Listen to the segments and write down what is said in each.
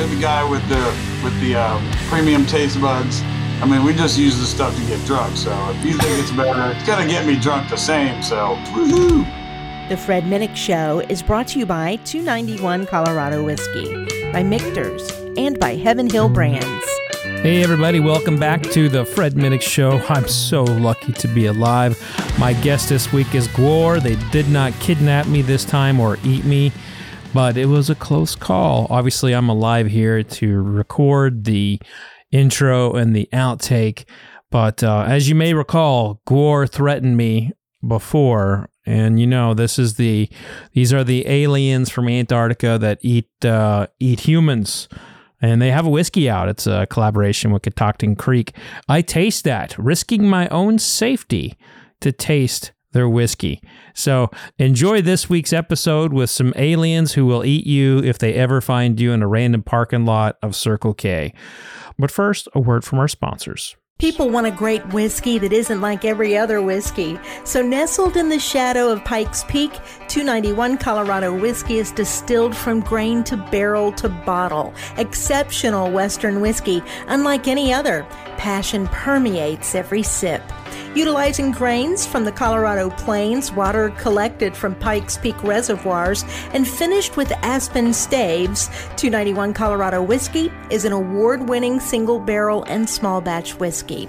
You're the guy with the with the uh, premium taste buds. I mean, we just use this stuff to get drunk. So if you think it's better, it's gonna get me drunk the same. So woohoo! The Fred Minnick Show is brought to you by 291 Colorado Whiskey, by Michter's, and by Heaven Hill Brands. Hey, everybody, welcome back to the Fred Minnick Show. I'm so lucky to be alive. My guest this week is Gwar. They did not kidnap me this time or eat me, but it was a close call. Obviously, I'm alive here to record the intro and the outtake. But uh, as you may recall, Gwar threatened me before and you know this is the these are the aliens from Antarctica that eat uh, eat humans and they have a whiskey out. It's a collaboration with Catoctin Creek. I taste that, risking my own safety to taste their whiskey. So enjoy this week's episode with some aliens who will eat you if they ever find you in a random parking lot of Circle K. But first, a word from our sponsors. People want a great whiskey that isn't like every other whiskey. So, nestled in the shadow of Pikes Peak, 291 Colorado whiskey is distilled from grain to barrel to bottle. Exceptional Western whiskey, unlike any other. Passion permeates every sip. Utilizing grains from the Colorado Plains, water collected from Pikes Peak reservoirs, and finished with aspen staves, 291 Colorado whiskey is an award winning single barrel and small batch whiskey.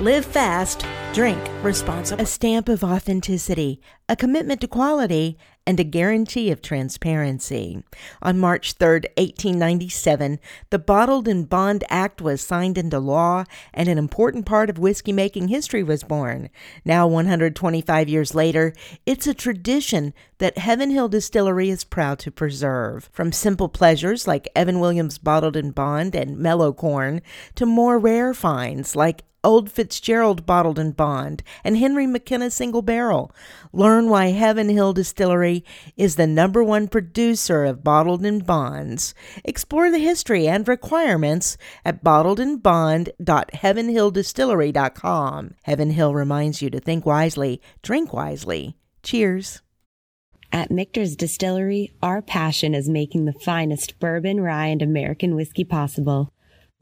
live fast, drink responsibly. A stamp of authenticity, a commitment to quality, and a guarantee of transparency. On March 3, 1897, the Bottled in Bond Act was signed into law, and an important part of whiskey making history was born. Now, 125 years later, it's a tradition that Heaven Hill Distillery is proud to preserve. From simple pleasures like Evan Williams Bottled in Bond and Mellow Corn to more rare finds like Old Fitzgerald Bottled in Bond, and Henry McKenna Single Barrel. Learn why Heaven Hill Distillery is the number one producer of bottled and bonds. Explore the history and requirements at bottledinbond.heavenhilldistillery.com. Heaven Hill reminds you to think wisely, drink wisely. Cheers. At Michter's Distillery, our passion is making the finest bourbon, rye, and American whiskey possible.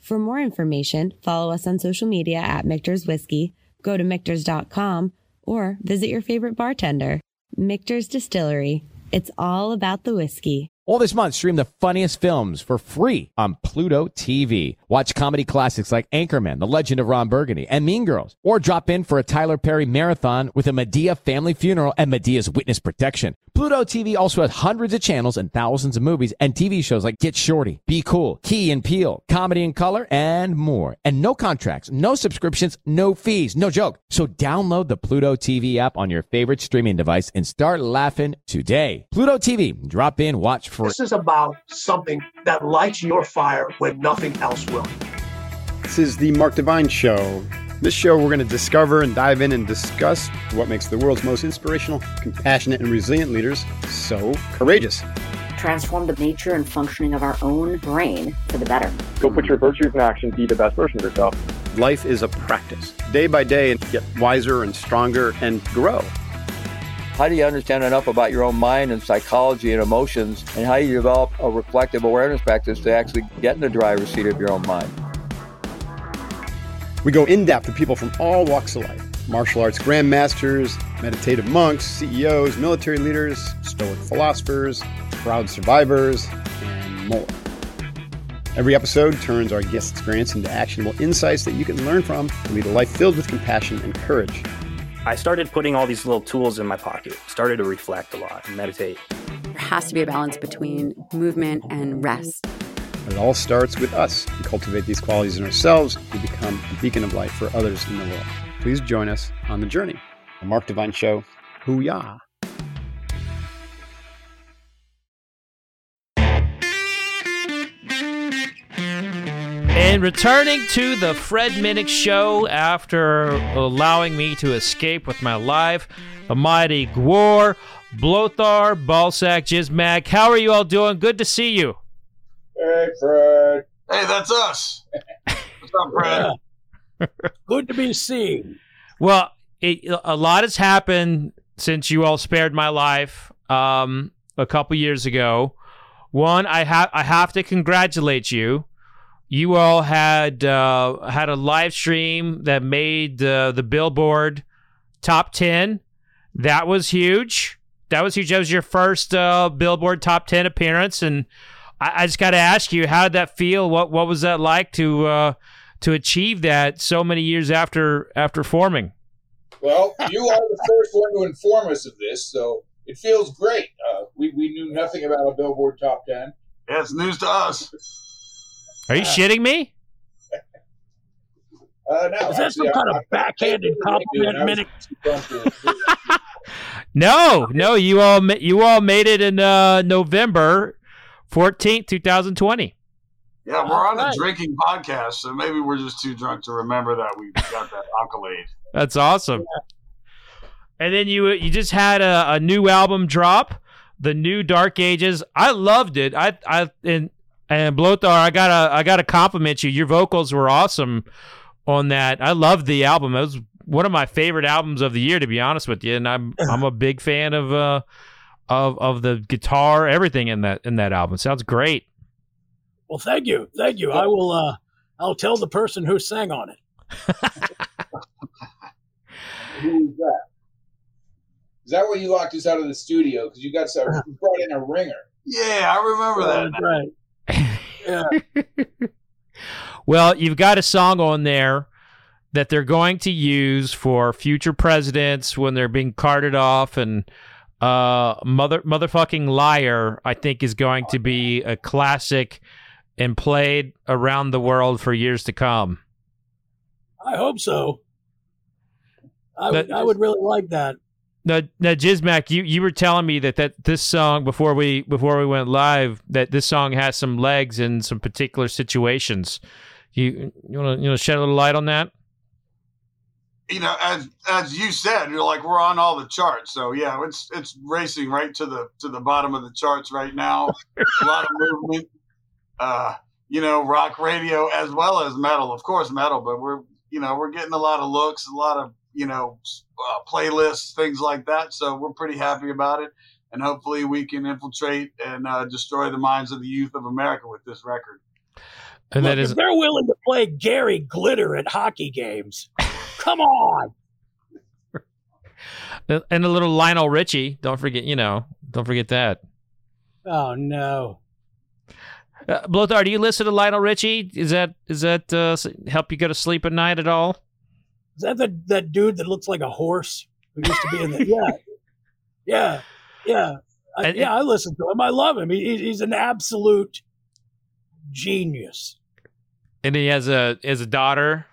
For more information, follow us on social media at Michter's Whiskey, go to Michter's.com, or visit your favorite bartender. Michter's Distillery. It's all about the whiskey. All this month, stream the funniest films for free on Pluto TV. Watch comedy classics like Anchorman, The Legend of Ron Burgundy, and Mean Girls. Or drop in for a Tyler Perry marathon with a Madea family funeral and Madea's witness protection. Pluto TV also has hundreds of channels and thousands of movies and TV shows like Get Shorty, Be Cool, Key and Peele, Comedy in Color, and more. And no contracts, no subscriptions, no fees, no joke. So download the Pluto TV app on your favorite streaming device and start laughing today. Pluto TV, drop in, watch for. This is about something that lights your fire when nothing else will. This is the Mark Divine Show. This show, we're going to discover and dive in and discuss what makes the world's most inspirational, compassionate, and resilient leaders so courageous. Transform the nature and functioning of our own brain for the better. Go put your virtues in action, be the best version of yourself. Life is a practice, day by day, and get wiser and stronger and grow. How do you understand enough about your own mind and psychology and emotions? And how you develop a reflective awareness practice to actually get in the driver's seat of your own mind? We go in depth with people from all walks of life martial arts grandmasters, meditative monks, CEOs, military leaders, stoic philosophers, proud survivors, and more. Every episode turns our guest experience into actionable insights that you can learn from to lead a life filled with compassion and courage. I started putting all these little tools in my pocket, started to reflect a lot and meditate. There has to be a balance between movement and rest. It all starts with us. We cultivate these qualities in ourselves, we become a beacon of light for others in the world. Please join us on the journey. The Mark Divine Show. Hoo-yah. And returning to the Fred Minnick Show after allowing me to escape with my life, the mighty Gwar, Blothar, Bälsäc, Jizmak. How are you all doing? Good to see you. Hey, Fred. Hey, that's us. What's up, Fred? Good to be seen. Well, it, a lot has happened since you all spared my life um, a couple years ago. One, I have I have to congratulate you. You all had uh, had a live stream that made uh, the Billboard top ten. That was huge. That was huge. That was your first uh, Billboard top ten appearance, and I, I just got to ask you, how did that feel? What what was that like to uh, to achieve that so many years after after forming? Well, you are the first one to inform us of this, so it feels great. Uh, we we knew nothing about a Billboard top ten. Yeah, it's news to us. Are you shitting me? Uh, no, Is that some kind I- of backhanded I- I- compliment, I was- Minnick? No, no. You all you all made it in uh, November fourteenth, two thousand twenty. Yeah, we're on Alright. a drinking podcast, so maybe we're just too drunk to remember that we got that accolade. That's awesome. And then you you just had a, a new album drop, the new Dark Ages. I loved it. I I and and Blothar, I gotta I gotta compliment you. Your vocals were awesome on that. I loved the album. It was one of my favorite albums of the year, to be honest with you. And I'm I'm a big fan of uh of of the guitar, everything in that in that album. Sounds great. Well, thank you, thank you. I will. uh I'll tell the person who sang on it. Who was that? Is that why you locked us out of the studio? Because you got some, you brought in a ringer. Yeah, I remember that. That's right. Yeah. Well, you've got a song on there that they're going to use for future presidents when they're being carted off and uh mother motherfucking liar I think is going to be a classic and played around the world for years to come. I hope so. I would, I would really like that. Now, now Jizmak, you, you were telling me that, that this song before we before we went live that this song has some legs in some particular situations. You you want to you know shed a little light on that? You know, as as you said, you're like we're on all the charts. So yeah, it's it's racing right to the to the bottom of the charts right now. a lot of movement. Uh, you know, rock radio as well as metal, of course, metal. But we're you know we're getting a lot of looks, a lot of you know uh, playlists, things like that. So we're pretty happy about it, and hopefully we can infiltrate and uh, destroy the minds of the youth of America with this record. And Look, that is if they're willing to play Gary Glitter at hockey games, come on. and a little Lionel Richie. Don't forget, you know, don't forget that. Oh no. Uh, Blothar, do you listen to Lionel Richie? Is that is that uh, help you go to sleep at night at all? Is that the, that dude that looks like a horse who used to be in the yeah, yeah, yeah, I, And- yeah? I listen to him. I love him. He, he's an absolute genius. And he has a has a daughter.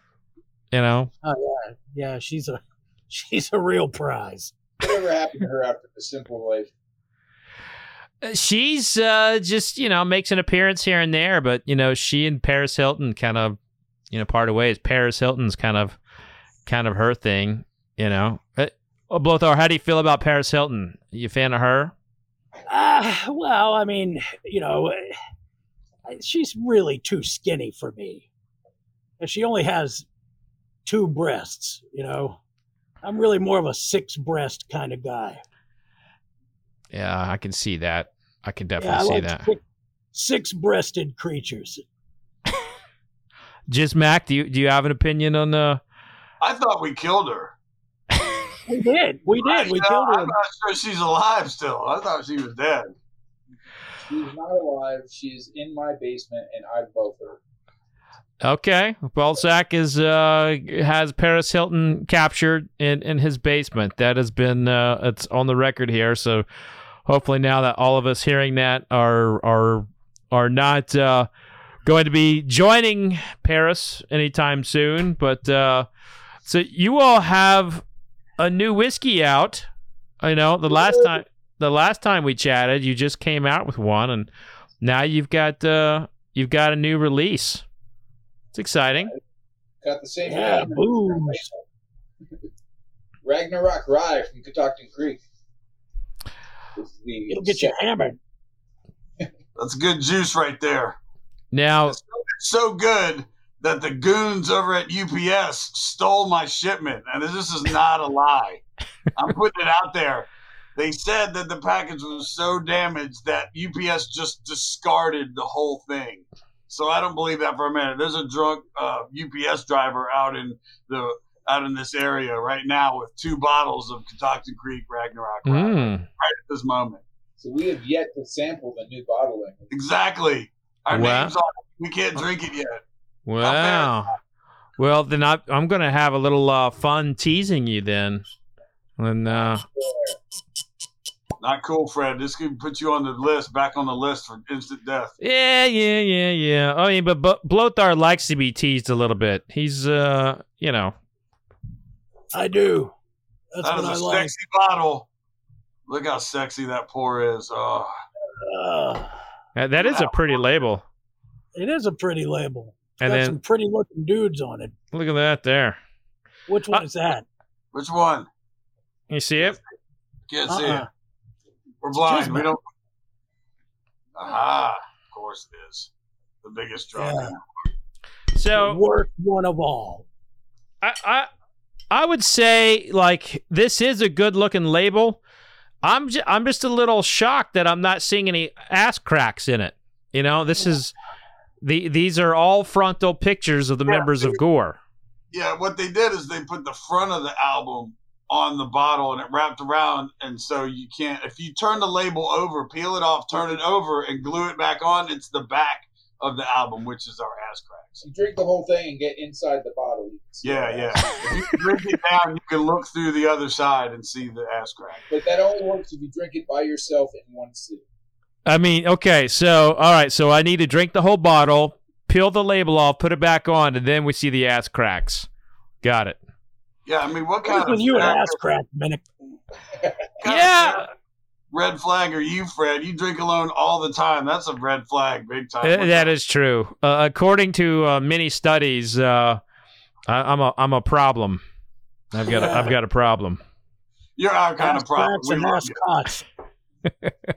You know, Oh yeah, yeah. She's a she's a real prize. Whatever happened to her after the simple life? Uh, she's uh, just you know makes an appearance here and there, but you know she and Paris Hilton kind of you know part of ways. Paris Hilton's kind of kind of her thing. You know, uh, well, Blothar, how do you feel about Paris Hilton? You a fan of her? Ah, well, I mean, you know, eh, she's really too skinny for me. And she only has two breasts, you know. I'm really more of a six breast kind of guy. Yeah, I can see that. I can Yeah, I definitely see like that. six- six-breasted creatures. Jizmak, do you do you have an opinion on the I thought we killed her. We did. We did. We No, killed her. I'm not sure she's alive still. I thought she was dead. She's not alive. She's in my basement, and I love her. Okay. Well, Zach is uh has Paris Hilton captured in in his basement. That has been uh it's on the record here. So hopefully now that all of us hearing that are are are not uh going to be joining Paris anytime soon. But uh so you all have a new whiskey out. I know the last time the last time we chatted, you just came out with one, and now you've got uh you've got a new release. It's exciting. Got the same Yeah, name. booze. Ragnarok Rye from Catoctin Creek. This is the It'll get you hammered. That's good juice right there. Now, It's so good that the goons over at UPS stole my shipment, and this is not a lie. I'm putting it out there. They said that the package was so damaged that UPS just discarded the whole thing. So I don't believe that for a minute. There's a drunk uh, UPS driver out in the out in this area right now with two bottles of Catoctin Creek Ragnarok mm, right at this moment. So we have yet to sample the new bottling. Exactly. Our Wow. names on it. We can't drink it yet. wow. Well, then I, I'm going to have a little uh, fun teasing you then. And uh, Not cool, Fred. This could put you on the list, back on the list for instant death. yeah, yeah, yeah, yeah. Oh, yeah, but, but Blothar likes to be teased a little bit. He's, uh, you know, I do. That's That what I a like. sexy bottle. Look how sexy that pour is. Oh, Uh, that that is a pretty label. it is a pretty label. It's And got then- some pretty looking dudes on it. Look at that there. Which one is that? which one? You see it? Can't see it. We're blind. We don't. Aha! Of course it is. The biggest drunk. Yeah. So the worst one of all. I, I I would say like this is a good looking label. I'm j- I'm just a little shocked that I'm not seeing any ass cracks in it. You know, this is the these are all frontal pictures of the members of Gwar. Yeah, what they did is they put the front of the album on the bottle and it wrapped around, and so you can't. If you turn the label over, peel it off, turn it over, and glue it back on, it's the back of the album, which is our ass cracks. You drink the whole thing and get inside the bottle. You can see Yeah, yeah. If you drink it down, you can look through the other side and see the ass crack. But that only works if you drink it by yourself in one sip. I mean, okay, so all right, so I need to drink the whole bottle, peel the label off, put it back on, and then we see the ass cracks. Got it. Yeah, I mean, what What's kind of with you an ass crack, Minnick? kind of Yeah. red flag are you, Fred? You drink alone all the time. That's a red flag, big time. Uh, that is true. Uh, according to uh, many studies, uh, I, I'm a I'm a problem. I've got a, I've got a problem. You're our kind Ass of problem. We and love ass you. cots.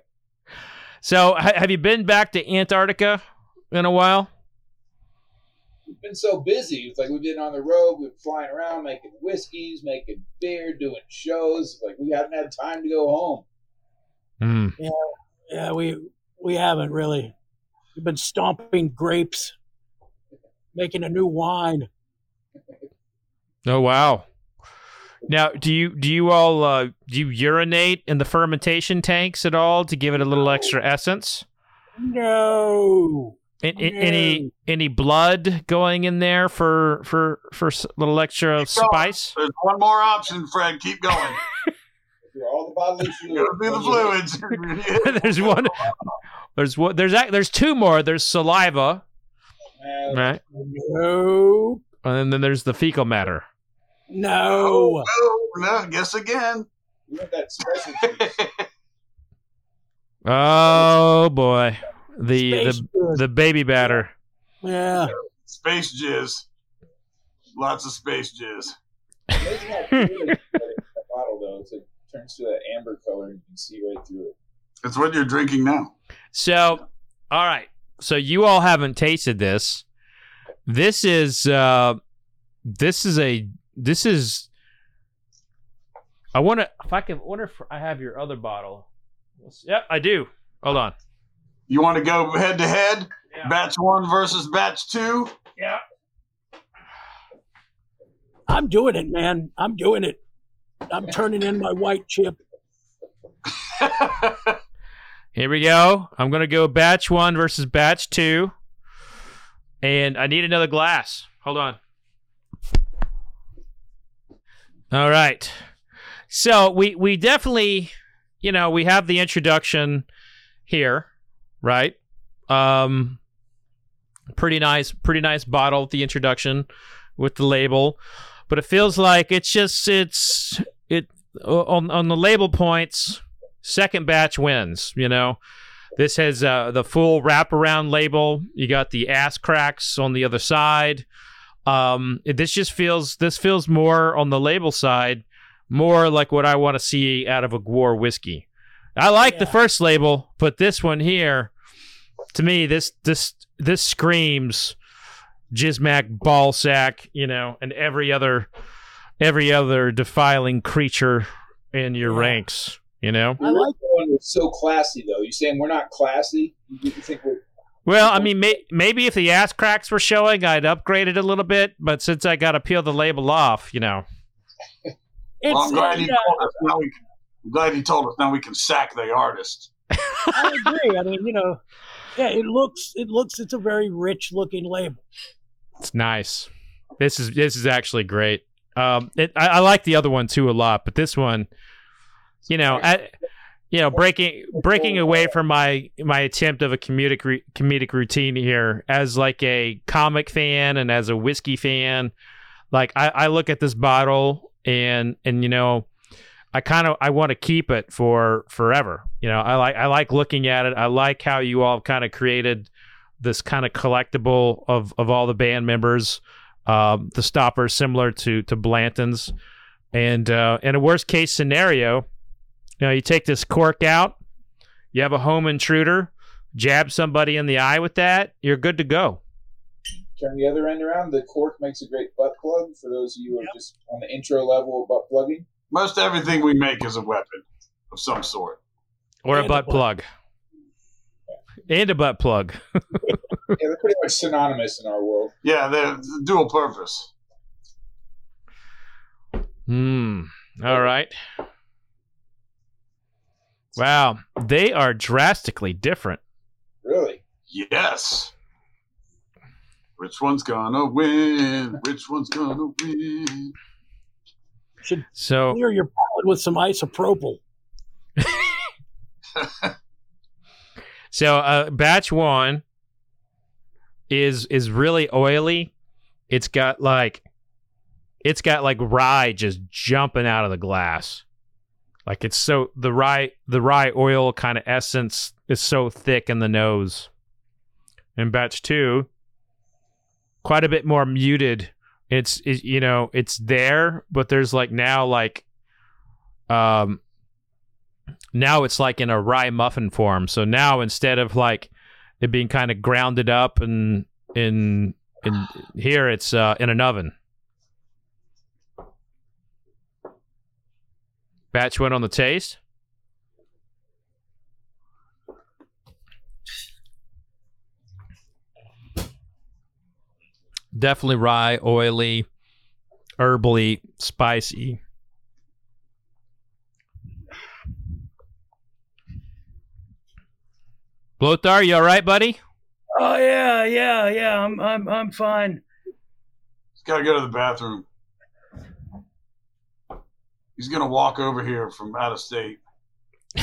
So, ha- have you been back to Antarctica in a while? We've been so busy. It's like we've been on the road, we've been flying around, making whiskeys, making beer, doing shows. Like we haven't had time to go home. Mm. Yeah, we we haven't really. We've been stomping grapes, making a new wine. Oh wow. Now, do you do you all uh, do you urinate in the fermentation tanks at all to give it a little extra essence? No. A- a- Any any blood going in there for for for s- little extra of spice? There's one more option, Fred. Keep going. All the bodily Go through the fluids. fluids. there's one. There's one. There's there's two more. There's saliva, Uh, right? No. And then there's the fecal matter. No. Oh, no, guess again. we want that special. Oh boy, the Space the jizz. the baby batter. Yeah. Space jizz. Lots of space jizz. Amazing how clear they put it in the bottle though. It's- It turns to that amber color and you can see right through it. That's what you're drinking now. So, all right. So you all haven't tasted this. This is uh this is a this is I want to if I can wonder if I have your other bottle. Yep, I do. Hold on. You want to go head to head? Batch one versus batch two? Yeah. I'm doing it, man. I'm doing it. I'm turning in my white chip. Here we go. I'm going to go batch one versus batch two. And I need another glass. Hold on. All right. So we we definitely, you know, we have the introduction here, right? Um pretty nice pretty nice bottle the introduction with the label, but it feels like it's just it's it on on the label points second batch wins, you know. This has uh, the full wraparound label. You got the ass cracks on the other side. Um, this just feels this feels more on the label side, more like what I want to see out of a Gwar whiskey. I like yeah. the first label, but this one here, to me, this this this screams Jizmak ballsack, you know, and every other every other defiling creature in your yeah. ranks. You know, I like the one that's so classy though. You saying we're not classy? You think we're well, I mean, may- maybe if the ass cracks were showing, I'd upgrade it a little bit. But since I got to peel the label off, you know. well, I'm glad, he uh, told us now we can, I'm glad he told us now we can sack the artist. I agree. I mean, you know, yeah, it looks it looks it's a very rich looking label. It's nice. This is this is actually great. Um, it, I, I like the other one too a lot, but this one, you know, I, you know breaking breaking away from my my attempt of a comedic re- comedic routine here as like a comic fan and as a whiskey fan like i, I look at this bottle and and you know i kind of i want to keep it for forever you know i like i like looking at it i like how you all kind of created this kind of collectible of of all the band members um, the stopper similar to to blanton's and uh, in a worst case scenario you know, you take this cork out, you have a home intruder, jab somebody in the eye with that, you're good to go. Turn the other end around. The cork makes a great butt plug for those of you who are just on the intro level of butt plugging. Most everything we make is a weapon of some sort. Or and a butt a plug. And a butt plug. yeah, they're pretty much synonymous in our world. Yeah, they're dual purpose. Hmm. All right. Wow, they are drastically different. Really? Yes. Which one's gonna win? Which one's gonna win? Should so clear your palate with some isopropyl. so, uh, batch one is is really oily. It's got like it's got like rye just jumping out of the glass. Like it's so the rye the rye oil kind of essence is so thick in the nose. In batch two, quite a bit more muted. It's it, you know it's there, but there's like now like um now it's like in a rye muffin form. So now instead of like it being kind of grounded up and in in here it's uh, in an oven. Batch went on the taste. Definitely rye, oily, herbally, spicy. Blothar, you all right, buddy? Oh yeah, yeah, yeah. I'm I'm I'm fine. Just gotta go to the bathroom. He's gonna walk over here from out of state.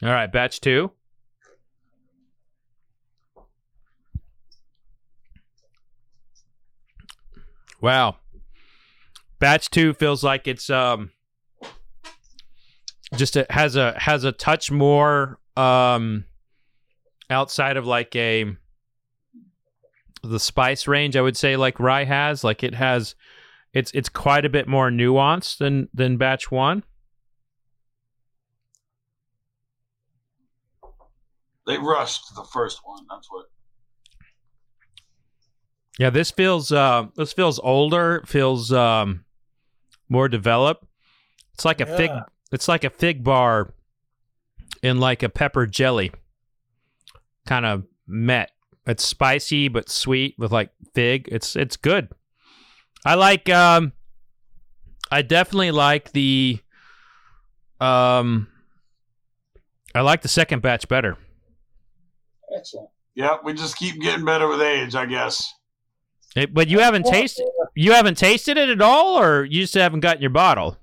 All right, batch two. Wow. Batch two feels like it's um just a, has a has a touch more um outside of like a the spice range I would say like rye has like it has it's it's quite a bit more nuanced than than batch one. They rushed the first one. That's what. Yeah, this feels uh this feels older. Feels um more developed. It's like a fig. It's like a fig bar in like a pepper jelly kind of met. It's spicy but sweet with like fig. It's it's good. I like um I definitely like the um I like the second batch better. Excellent. Yeah, we just keep getting better with age, I guess. It- but you haven't tasted you haven't tasted it at all or you just haven't gotten your bottle?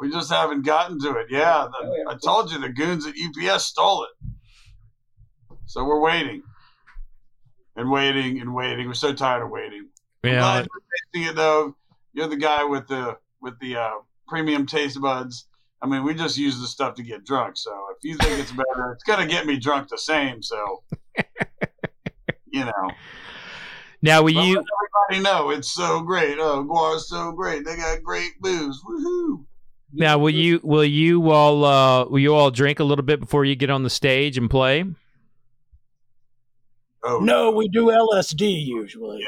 We just haven't gotten to it. Yeah, the, I told you the goons at UPS stole it. So we're waiting and waiting and waiting. We're so tired of waiting. I'm Yeah. glad you're tasting it though. You're the guy with the with the uh, premium taste buds. I mean, we just use the stuff to get drunk. So if you think it's better, it's gonna get me drunk the same. So you know. Now will But you everybody know it's so great. Oh, Gwar's so great. They got great booze. Woohoo! now will you will you all uh will you all drink a little bit before you get on the stage and play? Oh No, we do LSD usually.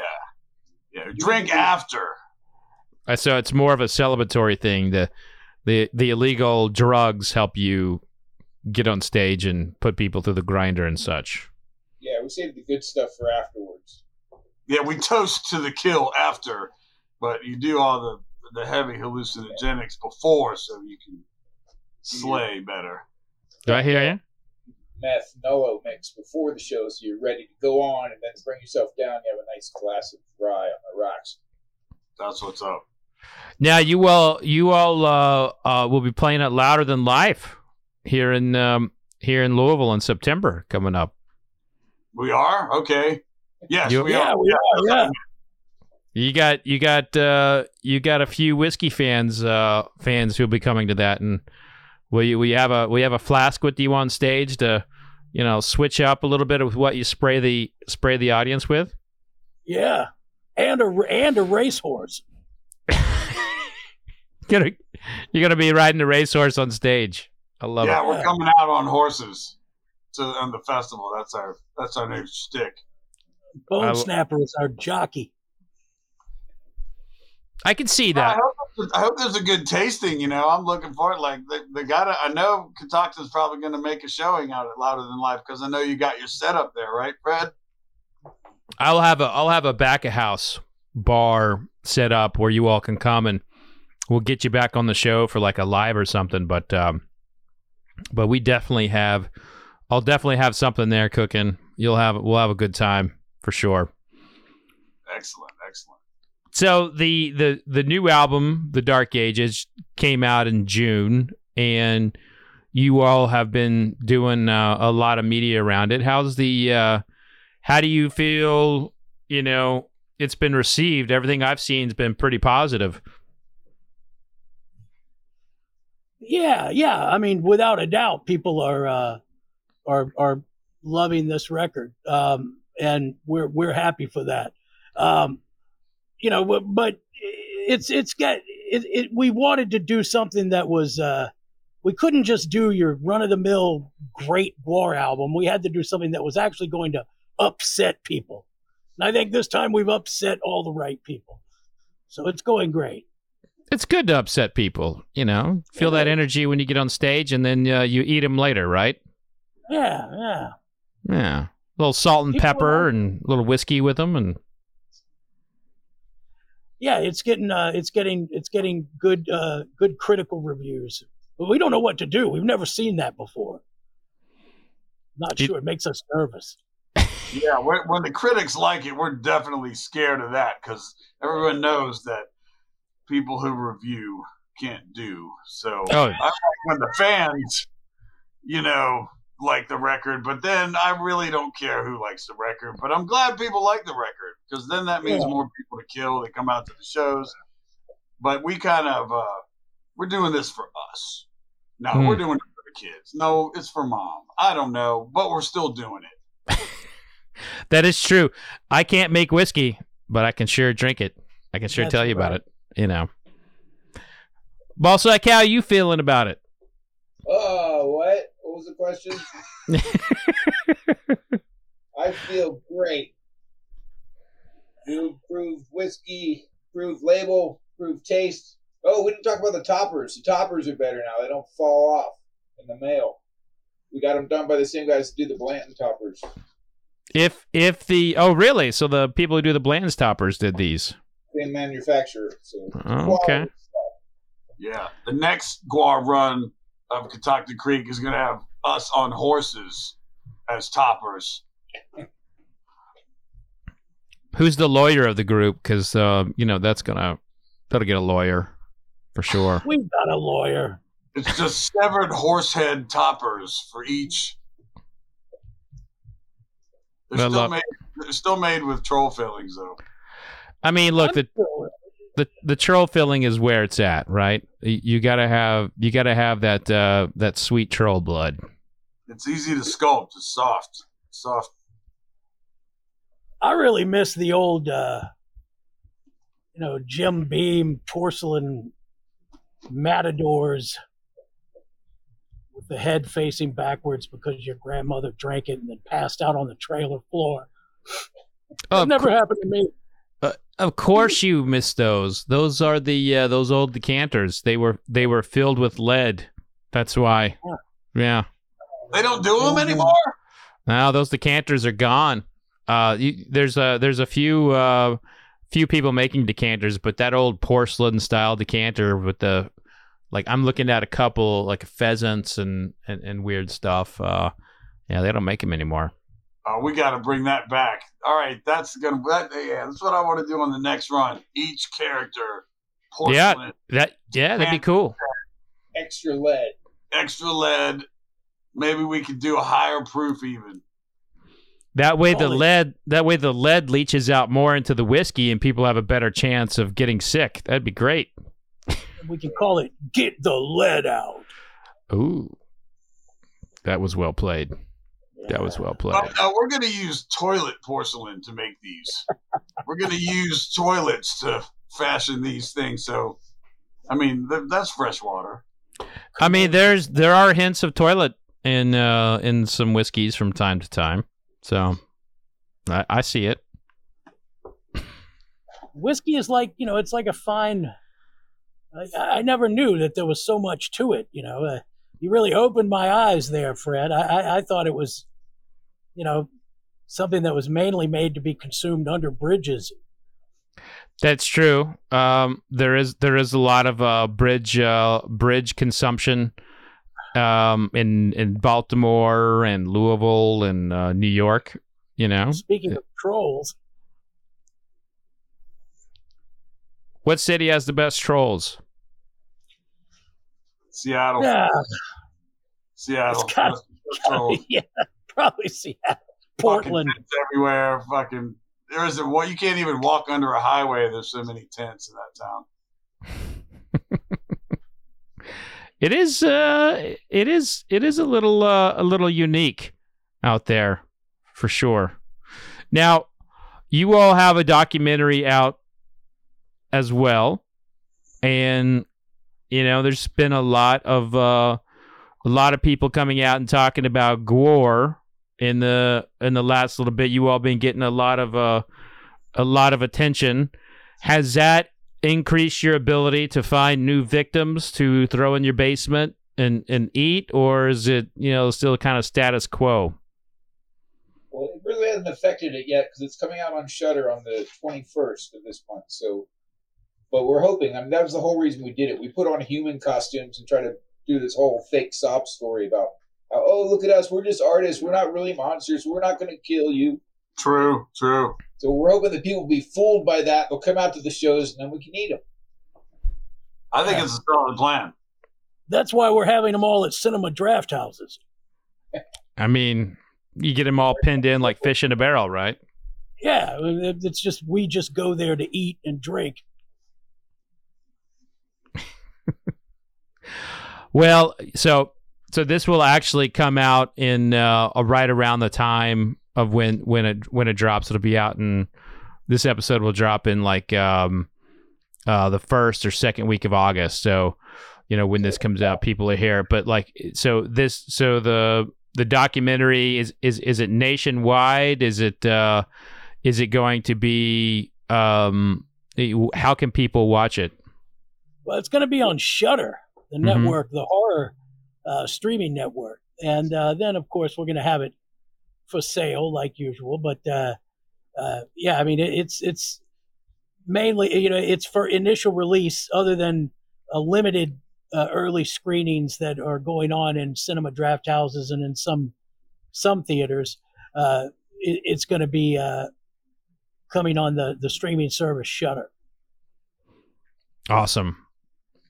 Yeah, yeah. drink after. Uh, So it's more of a celebratory thing. The the the illegal drugs help you get on stage and put people through the grinder and such. Yeah, we save the good stuff for afterwards. Yeah, we toast to the kill after, but you do all the the heavy hallucinogenics before, so you can slay better. Do I hear you? Meth Nolo mix before the show, so you're ready to go on, and then to bring yourself down, you have a nice glass of rye on the rocks. That's what's up. Now you all you all uh, uh, will be playing it louder than life here in um, here in Louisville in September coming up. We are okay. Yes, You- we Yeah, are. we are. Yeah. You got you got uh, you got a few whiskey fans uh, fans who'll be coming to that, and we we have a we have a flask with you on stage to you know switch up a little bit with what you spray the spray the audience with. Yeah. And a and a racehorse. Gonna you're gonna be riding a racehorse on stage. I love yeah, it. we're coming out on horses to on the festival. That's our that's our new shtick. Bone I- Snapper is our jockey. I can see I that. hope, I hope there's a good tasting. You know, I'm looking forward. Like they, they gotta. I know Catoctin's probably going to make a showing out at Louder Than Life because I know you got your setup there, right, Fred? I'll have a I'll have a back of house bar set up where you all can come and we'll get you back on the show for like a live or something. But um, but we definitely have I'll definitely have something there cooking. You'll have we'll have a good time for sure. Excellent, excellent. So the the the new album, The Dark Ages, came out in June, and you all have been doing uh, a lot of media around it. How's the uh, how do you feel? You know, it's been received. Everything I've seen has been pretty positive. Yeah, yeah. I mean, without a doubt, people are uh, are are loving this record, um, and we're we're happy for that. Um, you know, but, but it's it's got it, it. We wanted to do something that was. Uh, we couldn't just do your run of the mill great war album. We had to do something that was actually going to upset people. And I think this time we've upset all the right people. So it's going great. It's good to upset people. You know, feel that energy when you get on stage, and then uh, you eat them later, right? Yeah, yeah. Yeah, a little salt and People pepper and a little whiskey with them, and yeah, it's getting uh, it's getting it's getting good uh, good critical reviews. But we don't know what to do. We've never seen that before. Not sure. It makes us nervous. Yeah, when, when the critics like it, we're definitely scared of that because everyone knows that people who review can't do. So Oh. I like when the fans, you know, like the record, but then I really don't care who likes the record. But I'm glad people like the record because then that means Yeah. more people to kill. They come out to the shows. But we kind of uh, we're doing this for us. No, Hmm. we're doing it for the kids. No, it's for mom. I don't know, but we're still doing it. that is true. I can't make whiskey, but I can sure drink it. I can sure That's tell you about it. You know. Boss like how you feeling about it? What? What was the question? I feel great. New improved whiskey, improved label, improved taste. Oh, we didn't talk about the toppers. The toppers are better now. They don't fall off in the mail. We got them done by the same guys that do the Blanton toppers. If if the oh really? So the people who do the Bland's toppers did these. Same manufacturer. So Oh, okay. Yeah, the next Gwar run of Catoctin Creek is going to have us on horses as toppers. Who's the lawyer of the group? Because uh, you know that's gonna that'll get a lawyer for sure. We've got a lawyer. It's just severed horse head toppers for each. They're Well, still, look- made, they're still made with troll fillings, though. I mean, look the the the troll filling is where it's at, right? You, you gotta have you gotta have that uh, that sweet troll blood. It's easy to sculpt. It's soft. Soft. I really miss the old, uh, you know, Jim Beam porcelain matadors with the head facing backwards because your grandmother drank it and then passed out on the trailer floor. That of never cour- happened to me. Of course, you missed those. Those are the uh, those old decanters. They were they were filled with lead. That's why. Yeah. They don't do them anymore. Now those decanters are gone. Uh, you, there's a there's a few uh, few people making decanters, but that old porcelain style decanter with the like I'm looking at a couple like pheasants and and, and weird stuff. Uh, yeah, they don't make them anymore. Uh, we got to bring that back. All right, that's gonna. That, yeah, that's what I want to do on the next run. Each character, porcelain, Yeah, that yeah, that'd be cool. Extra lead. extra lead. Maybe we could do a higher proof even. That way the lead that way the lead leaches out more into the whiskey and people have a better chance of getting sick. That'd be great. We can call it "Get the Lead Out." Ooh. That was well played. That was well played. But uh, we're going to use toilet porcelain to make these. we're going to use toilets to fashion these things. So, I mean, th- that's fresh water. I mean, there's there are hints of toilet in uh in some whiskeys from time to time. So I, I see it. Whiskey is like you know, it's like a fine. I, I never knew that there was so much to it. You know, uh, you really opened my eyes there, Fred. I, I, I thought it was, you know, something that was mainly made to be consumed under bridges. That's true. Um, there is there is a lot of uh, bridge uh, bridge consumption um, in in Baltimore and Louisville and uh, New York. You know, Speaking of trolls, what city has the best trolls? Seattle. yeah, Seattle. It's got- Control. yeah, probably Seattle, Portland. tents everywhere. Fucking. There isn't what you can't even walk under a highway. There's so many tents in that town. It is uh it is it is a little uh, a little unique out there for sure. Now, you all have a documentary out as well. And you know, there's been a lot of uh a lot of people coming out and talking about Gwar in the in the last little bit. You all been getting a lot of uh a lot of attention. Has that increased your ability to find new victims to throw in your basement and and eat, or is it you know still kind of status quo? Well, it really hasn't affected it yet because it's coming out on Shudder on the 21st of this month. So, but we're hoping. I mean, that was the whole reason we did it. We put on human costumes and try to do this whole fake sob story about, oh, look at us, we're just artists. We're not really monsters. We're not going to kill you. True. True. So we're hoping that people will be fooled by that. They'll come out to the shows and then we can eat them. I think it's a solid plan. That's why we're having them all at cinema draft houses. I mean, you get them all pinned in like fish in a barrel, right? Yeah, it's just we just go there to eat and drink. Well, so so this will actually come out in uh, right around the time of when when it when it drops. It'll be out in this episode will drop in like um uh the first or second week of August. So you know when this comes out, people are here. But like so this so the the documentary is is is it nationwide? Is it uh is it going to be um how can people watch it? Well, it's going to be on Shudder, the Mhm. network, the horror uh, streaming network, and uh, then of course we're going to have it for sale like usual. But uh, uh, yeah, I mean it, it's it's mainly you know it's for initial release, other than a limited uh, early screenings that are going on in cinema draft houses and in some some theaters. Uh, it, it's going to be uh, coming on the the streaming service Shudder. Awesome.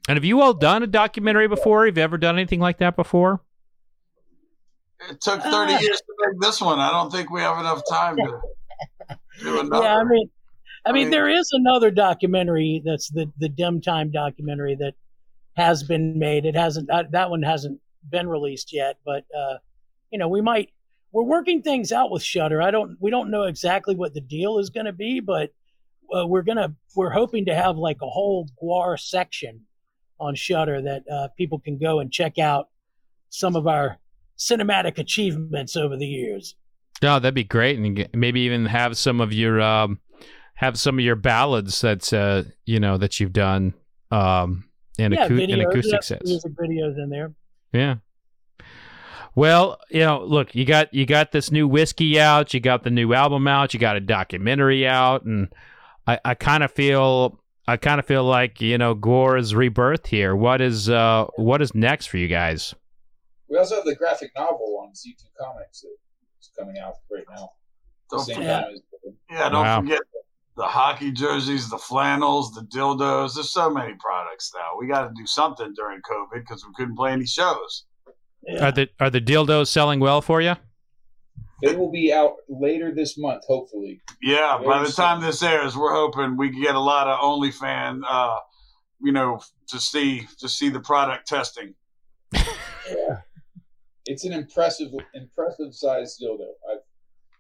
And have you all done a documentary before? Have you ever done anything like that before? It took 30 Ah. years to make this one. I don't think we have enough time to do another. Yeah, I mean, I mean, mean- there is another documentary that's the the Dim Time documentary that has been made. It hasn't that, that one hasn't been released yet, but uh, you know, we might we're working things out with Shudder. I don't we don't know exactly what the deal is going to be, but uh, we're gonna we're hoping to have like a whole Gwar section on Shudder that uh, people can go and check out some of our cinematic achievements over the years. Oh, that'd be great, and maybe even have some of your um, have some of your ballads that's uh, you know that you've done um, in, yeah, acou- in acoustic yeah, sets. music videos in there. Yeah. Well, you know, look, you got you got this new whiskey out, you got the new album out, you got a documentary out, and I, I kind of feel I kind of feel like you know Gwar's rebirth here. What is uh what is next for you guys? We also have the graphic novel on Z2 Comics that's coming out right now. The Don't forget- time as Yeah, don't Wow. forget the hockey jerseys, the flannels, the dildos. There's so many products now. We got to do something during COVID because we couldn't play any shows. Are the are the dildos selling well for you? They will be out later this month, hopefully. Yeah, by the time this airs, we're hoping we can get a lot of OnlyFan, uh, you know, to see to see the product testing. Yeah. It's an impressive, impressive size dildo. I've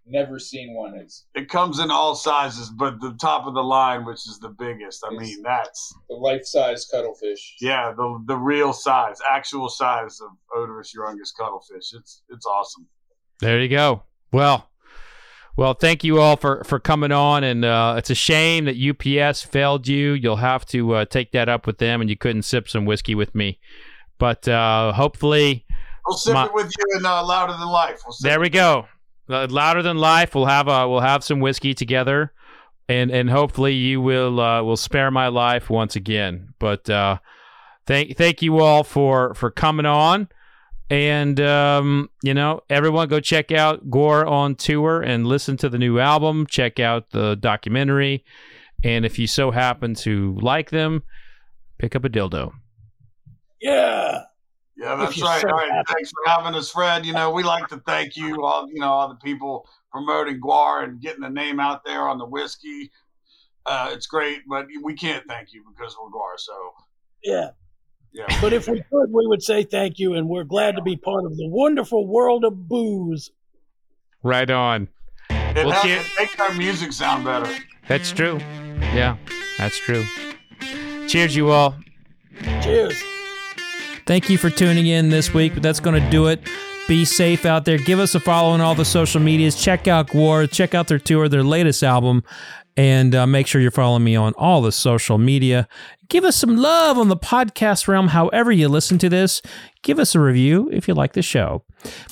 never seen one. It's It comes in all sizes, but the top of the line, which is the biggest, I mean, that's the life size cuttlefish. yeah, the the real size, actual size of Oderus Urungus cuttlefish. It's it's awesome. There you go. Well, well, thank you all for for coming on, and uh, it's a shame that UPS failed you. You'll have to uh, take that up with them, and you couldn't sip some whiskey with me. But uh, hopefully, We'll sip My- it with you in uh, Louder Than Life. We'll there we go. Uh, louder than life. We'll have uh, we'll have some whiskey together, and and hopefully you will uh, will spare my life once again. But uh, thank thank you all for for coming on, and um, you know everyone go check out Gwar on tour and listen to the new album. Check out the documentary, and if you so happen to like them, pick up a dildo. Yeah. Yeah, that's right. so All right, happy. thanks for having us, Fred. You know, we like to thank you, all you know, all the people promoting Gwar and getting the name out there on the whiskey. Uh, it's great, but we can't thank you because we're Gwar. So Yeah. Yeah, But if we could, we would say thank you, and we're glad to be part of the wonderful world of booze. Right on. it, Well, helps- cheer- it makes our music sound better. That's true. Yeah, that's true. Cheers, you all. Cheers. Thank you for tuning in this week, but that's going to do it. Be safe out there. Give us a follow on all the social medias. Check out Gwar. Check out their tour, their latest album, and uh, make sure you're following me on all the social media. Give us some love on the podcast realm, however you listen to this. Give us a review if you like the show.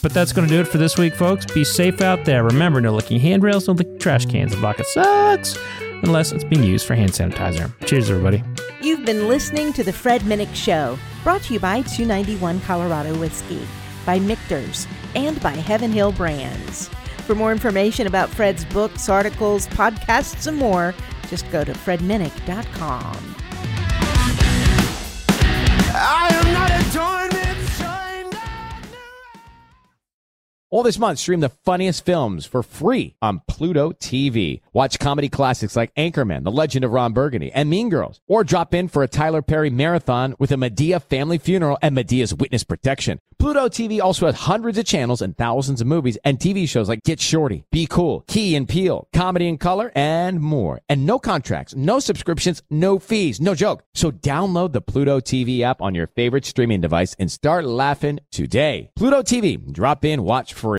But that's going to do it for this week, folks. Be safe out there. Remember, no licking handrails, no licking trash cans. The vodka sucks unless it's being used for hand sanitizer. Cheers, everybody. You've been listening to The Fred Minnick Show, brought to you by 291 Colorado Whiskey, by Michter's, and by Heaven Hill Brands. For more information about Fred's books, articles, podcasts, and more, just go to fredminnick.com. I am not a tournament All this month, stream the funniest films for free on Pluto TV. Watch comedy classics like Anchorman, The Legend of Ron Burgundy, and Mean Girls. Or drop in for a Tyler Perry marathon with a Madea family funeral and Madea's witness protection. Pluto TV also has hundreds of channels and thousands of movies and TV shows like Get Shorty, Be Cool, Key and Peele, Comedy in Color, and more. And no contracts, no subscriptions, no fees, no joke. So download the Pluto TV app on your favorite streaming device and start laughing today. Pluto TV, drop in, watch free.